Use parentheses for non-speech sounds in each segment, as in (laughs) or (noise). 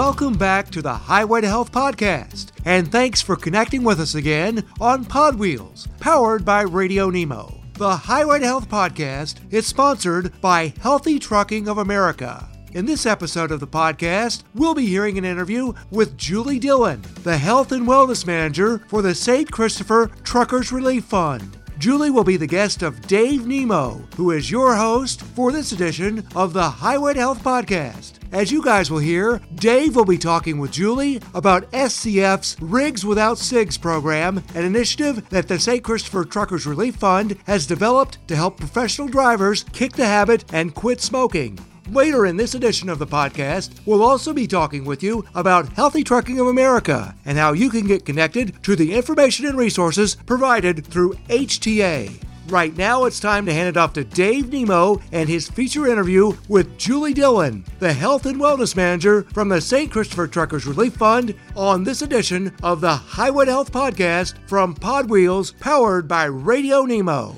Welcome back to the Highway to Health podcast, and thanks for connecting with us again on Pod Wheels, powered by Radio Nemo. The Highway to Health podcast is sponsored by Healthy Trucking of America. In this episode of the podcast, we'll be hearing an interview with Julie Dillon, the Health and Wellness Manager for the St. Christopher Truckers Relief Fund. Julie will be the guest of Dave Nemo, who is your host for this edition of the Highway to Health podcast. As you guys will hear, Dave will be talking with Julie about SCF's Rigs Without Cigs program, an initiative that the St. Christopher Truckers Relief Fund has developed to help professional drivers kick the habit and quit smoking. Later in this edition of the podcast, we'll also be talking with you about Healthy Trucking of America and how you can get connected to the information and resources provided through HTA. Right now, it's time to hand it off to Dave Nemo and his feature interview with Julie Dillon, the Health and Wellness Manager from the St. Christopher Truckers Relief Fund, on this edition of the Highway to Health podcast from Pod Wheels, powered by Radio Nemo.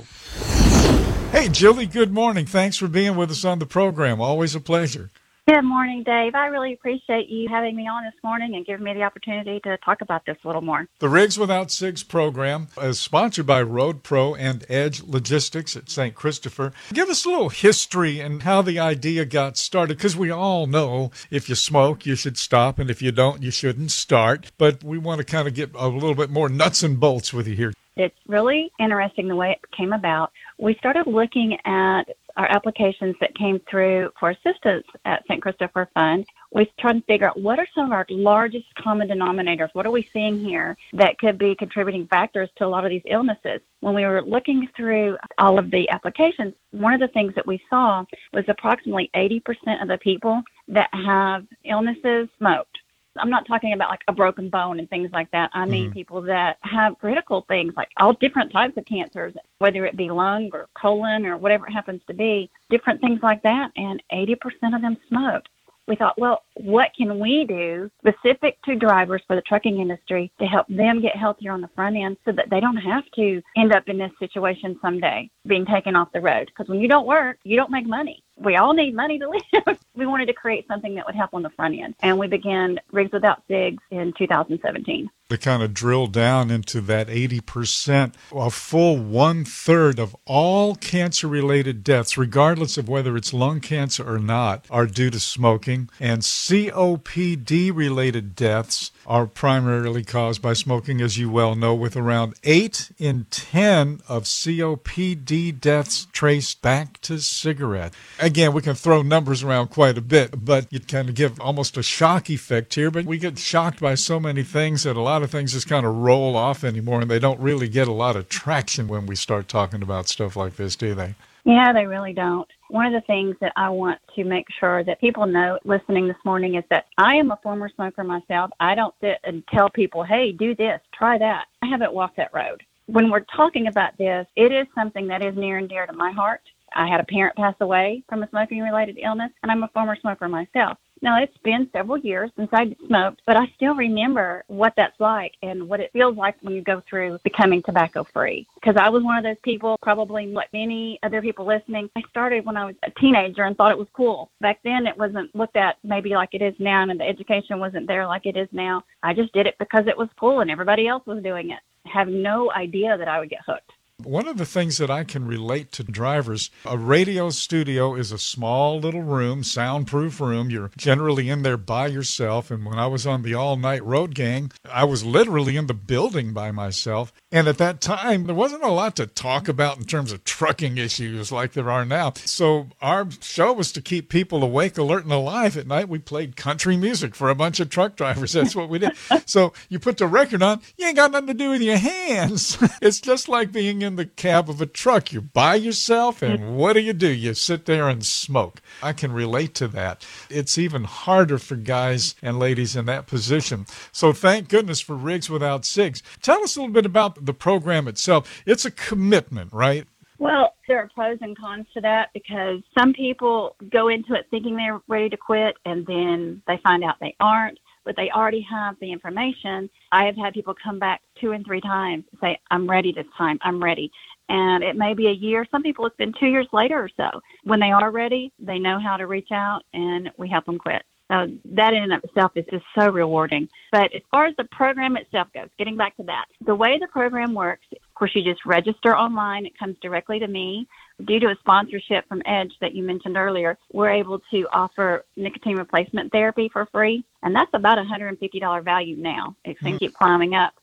Hey, Julie, good morning. Thanks for being with us on the program. Always a pleasure. Good morning, Dave. I really appreciate you having me on this morning and giving me the opportunity to talk about this a little more. The Rigs Without Cigs program is sponsored by Road Pro and Edge Logistics at St. Christopher. Give us a little history and how the idea got started, because we all know if you smoke, you should stop, and if you don't, you shouldn't start. But we want to kind of get a little bit more nuts and bolts with you here. It's really interesting the way it came about we started looking at our applications that came through for assistance at St. Christopher Fund. We tried to figure out what are some of our largest common denominators? What are we seeing here that could be contributing factors to a lot of these illnesses? When we were looking through all of the applications, one of the things that we saw was approximately 80% of the people that have illnesses smoked. I'm not talking about like a broken bone and things like that. I mean mm-hmm. people that have critical things like all different types of cancers, whether it be lung or colon or whatever it happens to be, different things like that. And 80% of them smoke. We thought, well, what can we do specific to drivers for the trucking industry to help them get healthier on the front end so that they don't have to end up in this situation someday, being taken off the road? Because when you don't work, you don't make money we all need money to (laughs) live. we wanted to create something that would help on the front end. And we began Rigs Without Cigs in 2017 to kind of drill down into that 80%, a full one third of all cancer related deaths, regardless of whether it's lung cancer or not, are due to smoking. And COPD related deaths are primarily caused by smoking, as you well know, with around 8 in 10 of COPD deaths traced back to cigarette. Again, we can throw numbers around quite a bit, but you kind of give almost a shock effect here. But we get shocked by so many things that a lot lot of things just kind of roll off anymore and they don't really get a lot of traction when we start talking about stuff like this, do they? Yeah, they really don't. One of the things that I want to make sure that people know listening this morning is that I am a former smoker myself. I don't sit and tell people, hey, do this, try that. I haven't walked that road. When we're talking about this, it is something that is near and dear to my heart. I had a parent pass away from a smoking related illness, and I'm a former smoker myself. Now, it's been several years since I smoked, but I still remember what that's like and what it feels like when you go through becoming tobacco free. Because I was one of those people, probably like many other people listening. I started when I was a teenager and thought it was cool. Back then, it wasn't looked at maybe like it is now, and the education wasn't there like it is now. I just did it because it was cool and everybody else was doing it. Have no idea that I would get hooked. One of the things that I can relate to drivers, a radio studio is a small little room, soundproof room. You're generally in there by yourself. And when I was on the all night road gang, I was literally in the building by myself. And at that time, there wasn't a lot to talk about in terms of trucking issues like there are now. So our show was to keep people awake, alert, and alive at night. We played country music for a bunch of truck drivers. (laughs) That's what we did. so you put the record on, you ain't got nothing to do with your hands. (laughs) it's just like being in the cab of a truck. You're by yourself, and what do you do? You sit there and smoke. I can relate to that. It's even harder for guys and ladies in that position. So thank goodness for Rigs Without Cigs. Tell us a little bit about the program itself. It's a commitment, right? Well, there are pros and cons to that because some people go into it thinking they're ready to quit and then they find out they aren't but they already have the information. I have had people come back two and three times and say, I'm ready this time. I'm ready. And it may be a year. Some people it's been two years later or so. When they are ready, they know how to reach out and we help them quit. That in and of itself is just so rewarding. But as far as the program itself goes, getting back to that, the way the program works, of course, you just register online. It comes directly to me. Due to a sponsorship from Edge that you mentioned earlier, we're able to offer nicotine replacement therapy for free. And that's about a $150 value now. It's going to keep climbing up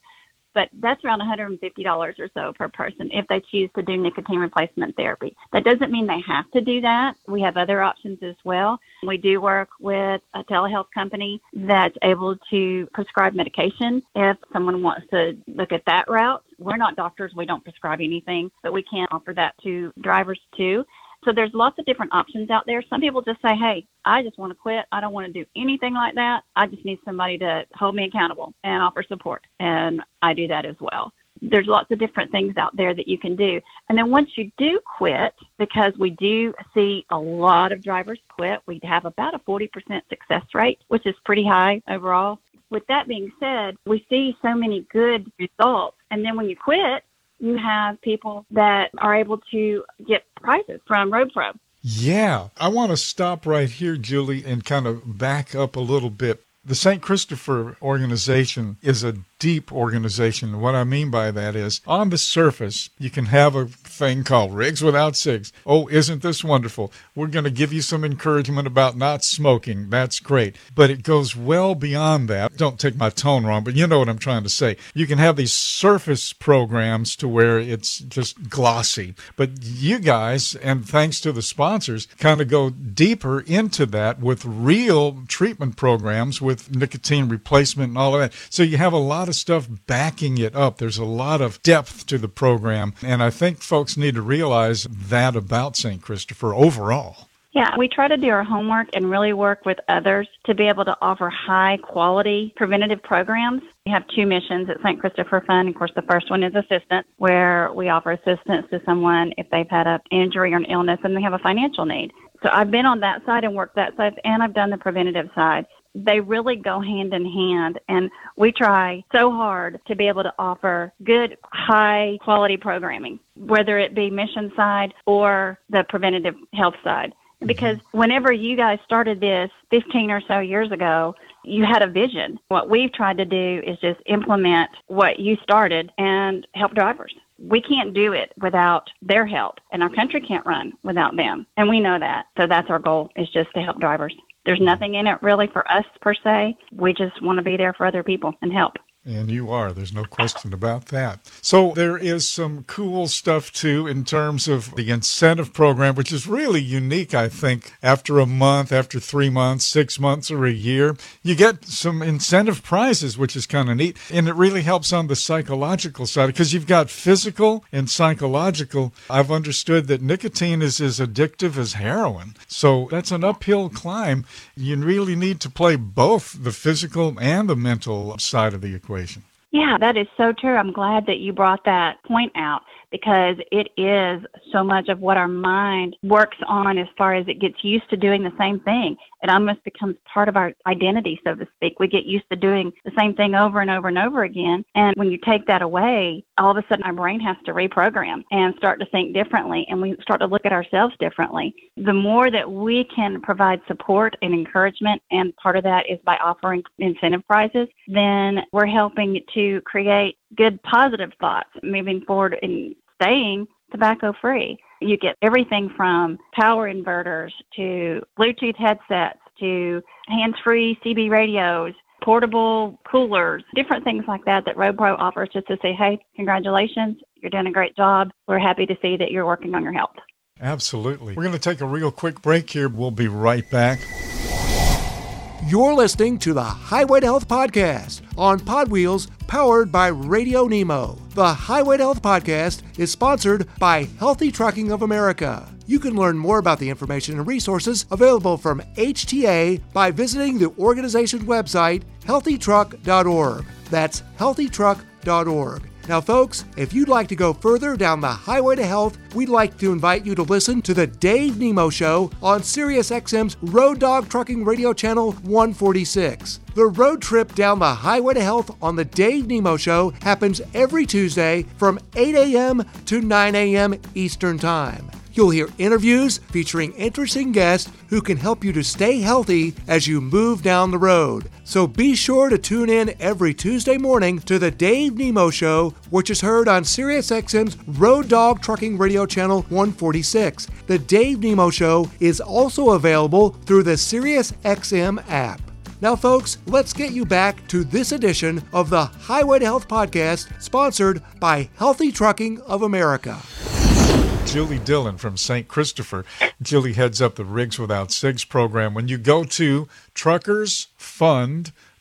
but that's around $150 or so per person if they choose to do nicotine replacement therapy. That doesn't mean they have to do that. We have other options as well. We do work with a telehealth company that's able to prescribe medication if someone wants to look at that route. We're not doctors, we don't prescribe anything, but we can offer that to drivers too. So there's lots of different options out there. Some people just say, hey, I just want to quit. I don't want to do anything like that. I just need somebody to hold me accountable and offer support. And I do that as well. There's lots of different things out there that you can do. And then once you do quit, because we do see a lot of drivers quit, we have about a 40% success rate, which is pretty high overall. With that being said, we see so many good results. And then when you quit, you have people that are able to get prizes from Road Pro. Yeah, I want to stop right here, Julie, and kind of back up a little bit. The St. Christopher organization is a deep organization. What I mean by that is, on the surface, you can have a thing called Rigs Without Cigs. Oh, isn't this wonderful? We're going to give you some encouragement about not smoking. That's great. But it goes well beyond that. Don't take my tone wrong, but you know what I'm trying to say. You can have these surface programs to where it's just glossy. But you guys, and thanks to the sponsors, kind of go deeper into that with real treatment programs with nicotine replacement and all of that. So you have a lot of stuff backing it up. There's a lot of depth to the program. And I think folks need to realize that about St. Christopher overall. Yeah, we try to do our homework and really work with others to be able to offer high quality preventative programs. We have two missions at St. Christopher Fund. Of course, the first one is assistance, where we offer assistance to someone if they've had an injury or an illness and they have a financial need. So I've been on that side and worked that side, and I've done the preventative side they really go hand in hand. And we try so hard to be able to offer good, high quality programming, whether it be mission side or the preventative health side. Mm-hmm. Because whenever you guys started this 15 or so years ago, you had a vision. What we've tried to do is just implement what you started and help drivers. We can't do it without their help, and our country can't run without them. And we know that. So that's our goal is just to help drivers. There's nothing in it really for us per se. We just want to be there for other people and help. And you are. There's no question about that. So there is some cool stuff too in terms of the incentive program, which is really unique, I think. After a month, after three months, six months, or a year, you get some incentive prizes, which is kind of neat. And it really helps on the psychological side because you've got physical and psychological. I've understood that nicotine is as addictive as heroin. So that's an uphill climb. You really need to play both the physical and the mental side of the equation situation. Yeah, that is so true. I'm glad that you brought that point out because it is so much of what our mind works on as far as it gets used to doing the same thing. It almost becomes part of our identity, so to speak. We get used to doing the same thing over and over and over again. And when you take that away, all of a sudden our brain has to reprogram and start to think differently and we start to look at ourselves differently. The more that we can provide support and encouragement, and part of that is by offering incentive prizes, then we're helping to create good positive thoughts moving forward and staying tobacco free. You get everything from power inverters to Bluetooth headsets to hands free CB radios, portable coolers, different things like that that RoadPro offers just to say, hey, congratulations, you're doing a great job. We're happy to see that you're working on your health. Absolutely. We're going to take a real quick break here. We'll be right back. You're listening to the Highway to Health Podcast on Pod Wheels, powered by Radio Nemo. The Highway to Health Podcast is sponsored by Healthy Trucking of America. You can learn more about the information and resources available from HTA by visiting the organization's website, healthytruck.org. That's healthytruck.org. Now, folks, if you'd like to go further down the highway to health, we'd like to invite you to listen to the Dave Nemo Show on SiriusXM's Road Dog Trucking Radio Channel 146. The road trip down the highway to health on the Dave Nemo Show happens every Tuesday from 8 a.m. to 9 a.m. Eastern Time. You'll hear interviews featuring interesting guests who can help you to stay healthy as you move down the road. So be sure to tune in every Tuesday morning to the Dave Nemo Show, which is heard on SiriusXM's Road Dog Trucking Radio Channel 146. The Dave Nemo Show is also available through the SiriusXM app. Now, folks, let's get you back to this edition of the Highway to Health podcast, sponsored by Healthy Trucking of America. Julie Dillon from St. Christopher. Julie heads up the Rigs Without Cigs program. When you go to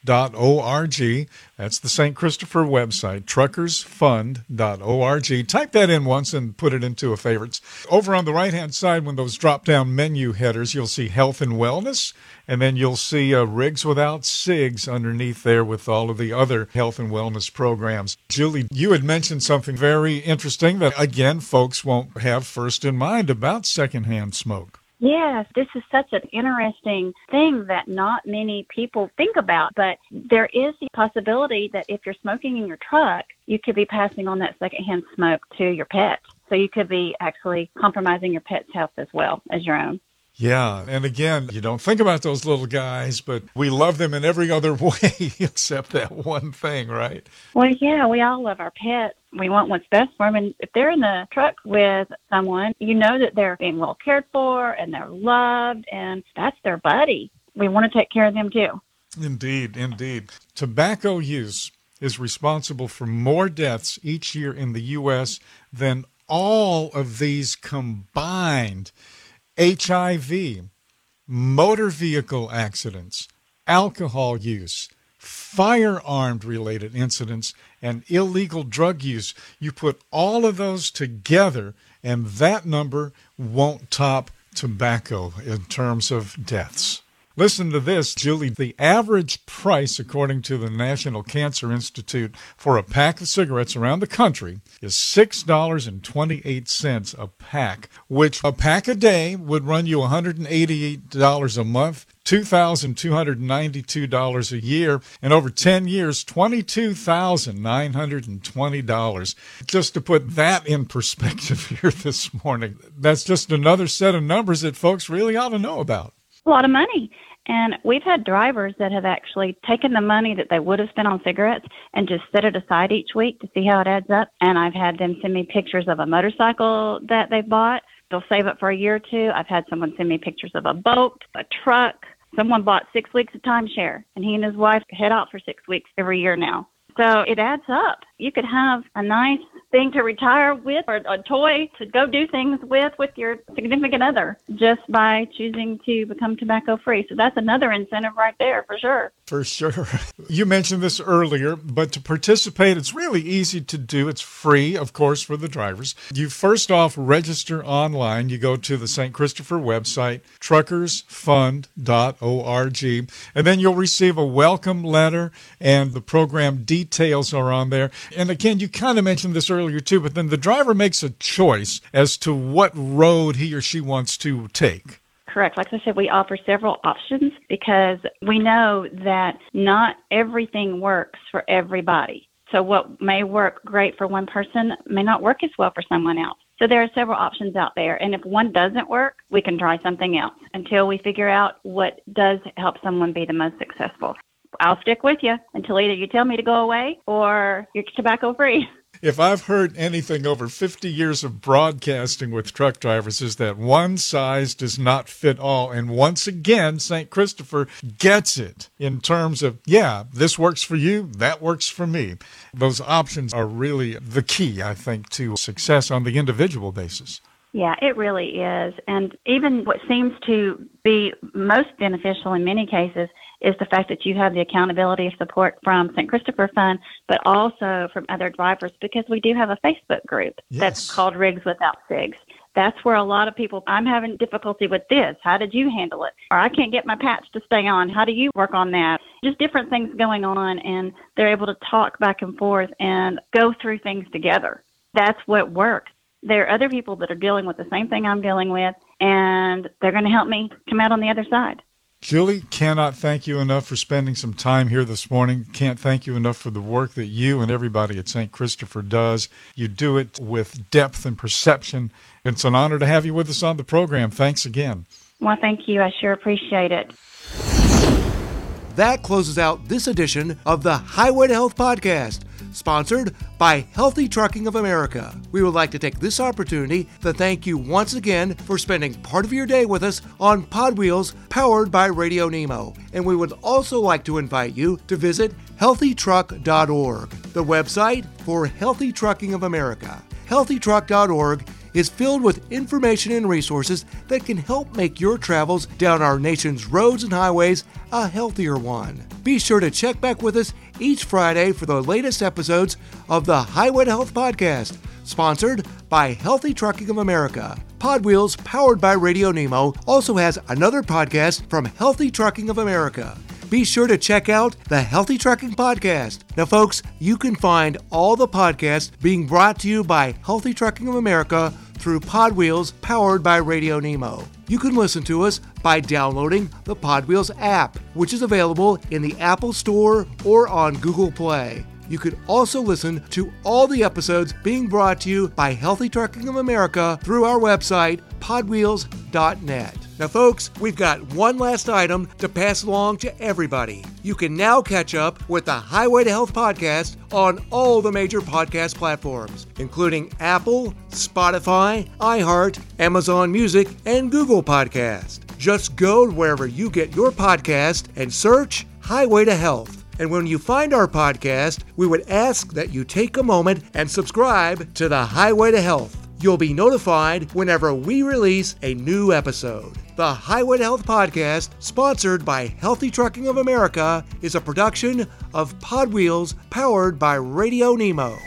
truckersfund.org, that's the St. Christopher website, truckersfund.org. Type that in once and put it into a favorites. Over on the right hand side, when those drop down menu headers, you'll see health and wellness and then you'll see uh, Rigs Without Cigs underneath there with all of the other health and wellness programs. Julie, you had mentioned something very interesting that, again, folks won't have first in mind about secondhand smoke. Yes, this is such an interesting thing that not many people think about, but there is the possibility that if you're smoking in your truck, you could be passing on that secondhand smoke to your pet. So you could be actually compromising your pet's health as well as your own. Yeah. And again, you don't think about those little guys, but we love them in every other (laughs) way except that one thing, right? Well, yeah, we all love our pets. We want what's best for them. And if they're in the truck with someone, you know that they're being well cared for and they're loved, and that's their buddy. We want to take care of them too. Indeed, indeed. Tobacco use is responsible for more deaths each year in the U.S. than all of these combined. HIV, motor vehicle accidents, alcohol use, firearm related incidents, and illegal drug use. You put all of those together, and that number won't top tobacco in terms of deaths. Listen to this, Julie. The average price, according to the National Cancer Institute, for a pack of cigarettes around the country is $6.28 a pack, which a pack a day would run you $188 a month. $2,292 a year, and over 10 years, $22,920. Just to put that in perspective (laughs) here this morning, that's just another set of numbers that folks really ought to know about. A lot of money. And we've had drivers that have actually taken the money that they would have spent on cigarettes and just set it aside each week to see how it adds up. And I've had them send me pictures of a motorcycle that they bought. They'll save it for a year or two. I've had someone send me pictures of a boat, a truck. Someone bought six weeks of timeshare, and he and his wife head out for six weeks every year now. So it adds up. You could have a nice thing to retire with or a toy to go do things with with your significant other just by choosing to become tobacco free. So that's another incentive right there for sure. For sure. (laughs) You mentioned this earlier, but to participate, it's really easy to do. It's free, of course, for the drivers. You first off register online. You go to the St. Christopher website, truckersfund.org, and then you'll receive a welcome letter and the program details are on there. And again, you kind of mentioned this earlier too, but then the driver makes a choice as to what road he or she wants to take. Correct. Like I said, we offer several options because we know that not everything works for everybody. So what may work great for one person may not work as well for someone else. So there are several options out there. And if one doesn't work, we can try something else until we figure out what does help someone be the most successful. I'll stick with you until either you tell me to go away or you're tobacco free. (laughs) If I've heard anything over 50 years of broadcasting with truck drivers is that one size does not fit all. And once again, St. Christopher gets it in terms of, yeah, this works for you, that works for me. Those options are really the key, I think, to success on the individual basis. Yeah, it really is. And even what seems to be most beneficial in many cases is the fact that you have the accountability of support from St. Christopher Fund, but also from other drivers because we do have a Facebook group yes. that's called Rigs Without Cigs. That's where a lot of people, I'm having difficulty with this. How did you handle it? Or I can't get my patch to stay on. How do you work on that? Just different things going on, and they're able to talk back and forth and go through things together. That's what works. There are other people that are dealing with the same thing I'm dealing with, and they're going to help me come out on the other side. Julie, cannot thank you enough for spending some time here this morning. Can't thank you enough for the work that you and everybody at St. Christopher does. You do it with depth and perception. It's an honor to have you with us on the program. Thanks again. Well, thank you. I sure appreciate it. That closes out this edition of the Highway to Health podcast sponsored by Healthy Trucking of America. We would like to take this opportunity to thank you once again for spending part of your day with us on Pod Wheels powered by Radio Nemo. And we would also like to invite you to visit healthytruck.org, the website for Healthy Trucking of America. Healthytruck.org is filled with information and resources that can help make your travels down our nation's roads and highways a healthier one. Be sure to check back with us each Friday for the latest episodes of the Highway to Health podcast, sponsored by Healthy Trucking of America. Podwheels, powered by Radio Nemo, also has another podcast from Healthy Trucking of America. Be sure to check out the Healthy Trucking Podcast. Now, folks, you can find all the podcasts being brought to you by Healthy Trucking of America through Podwheels powered by Radio Nemo. You can listen to us by downloading the Podwheels app, which is available in the Apple Store or on Google Play. You can also listen to all the episodes being brought to you by Healthy Trucking of America through our website, podwheels.net. Now, folks, we've got one last item to pass along to everybody. You can now catch up with the Highway to Health podcast on all the major podcast platforms, including Apple, Spotify, iHeart, Amazon Music, and Google Podcast. Just go wherever you get your podcast and search Highway to Health. And when you find our podcast, we would ask that you take a moment and subscribe to the Highway to Health. You'll be notified whenever we release a new episode. The Highway to Health podcast, sponsored by Healthy Trucking of America, is a production of Pod Wheels powered by Radio Nemo.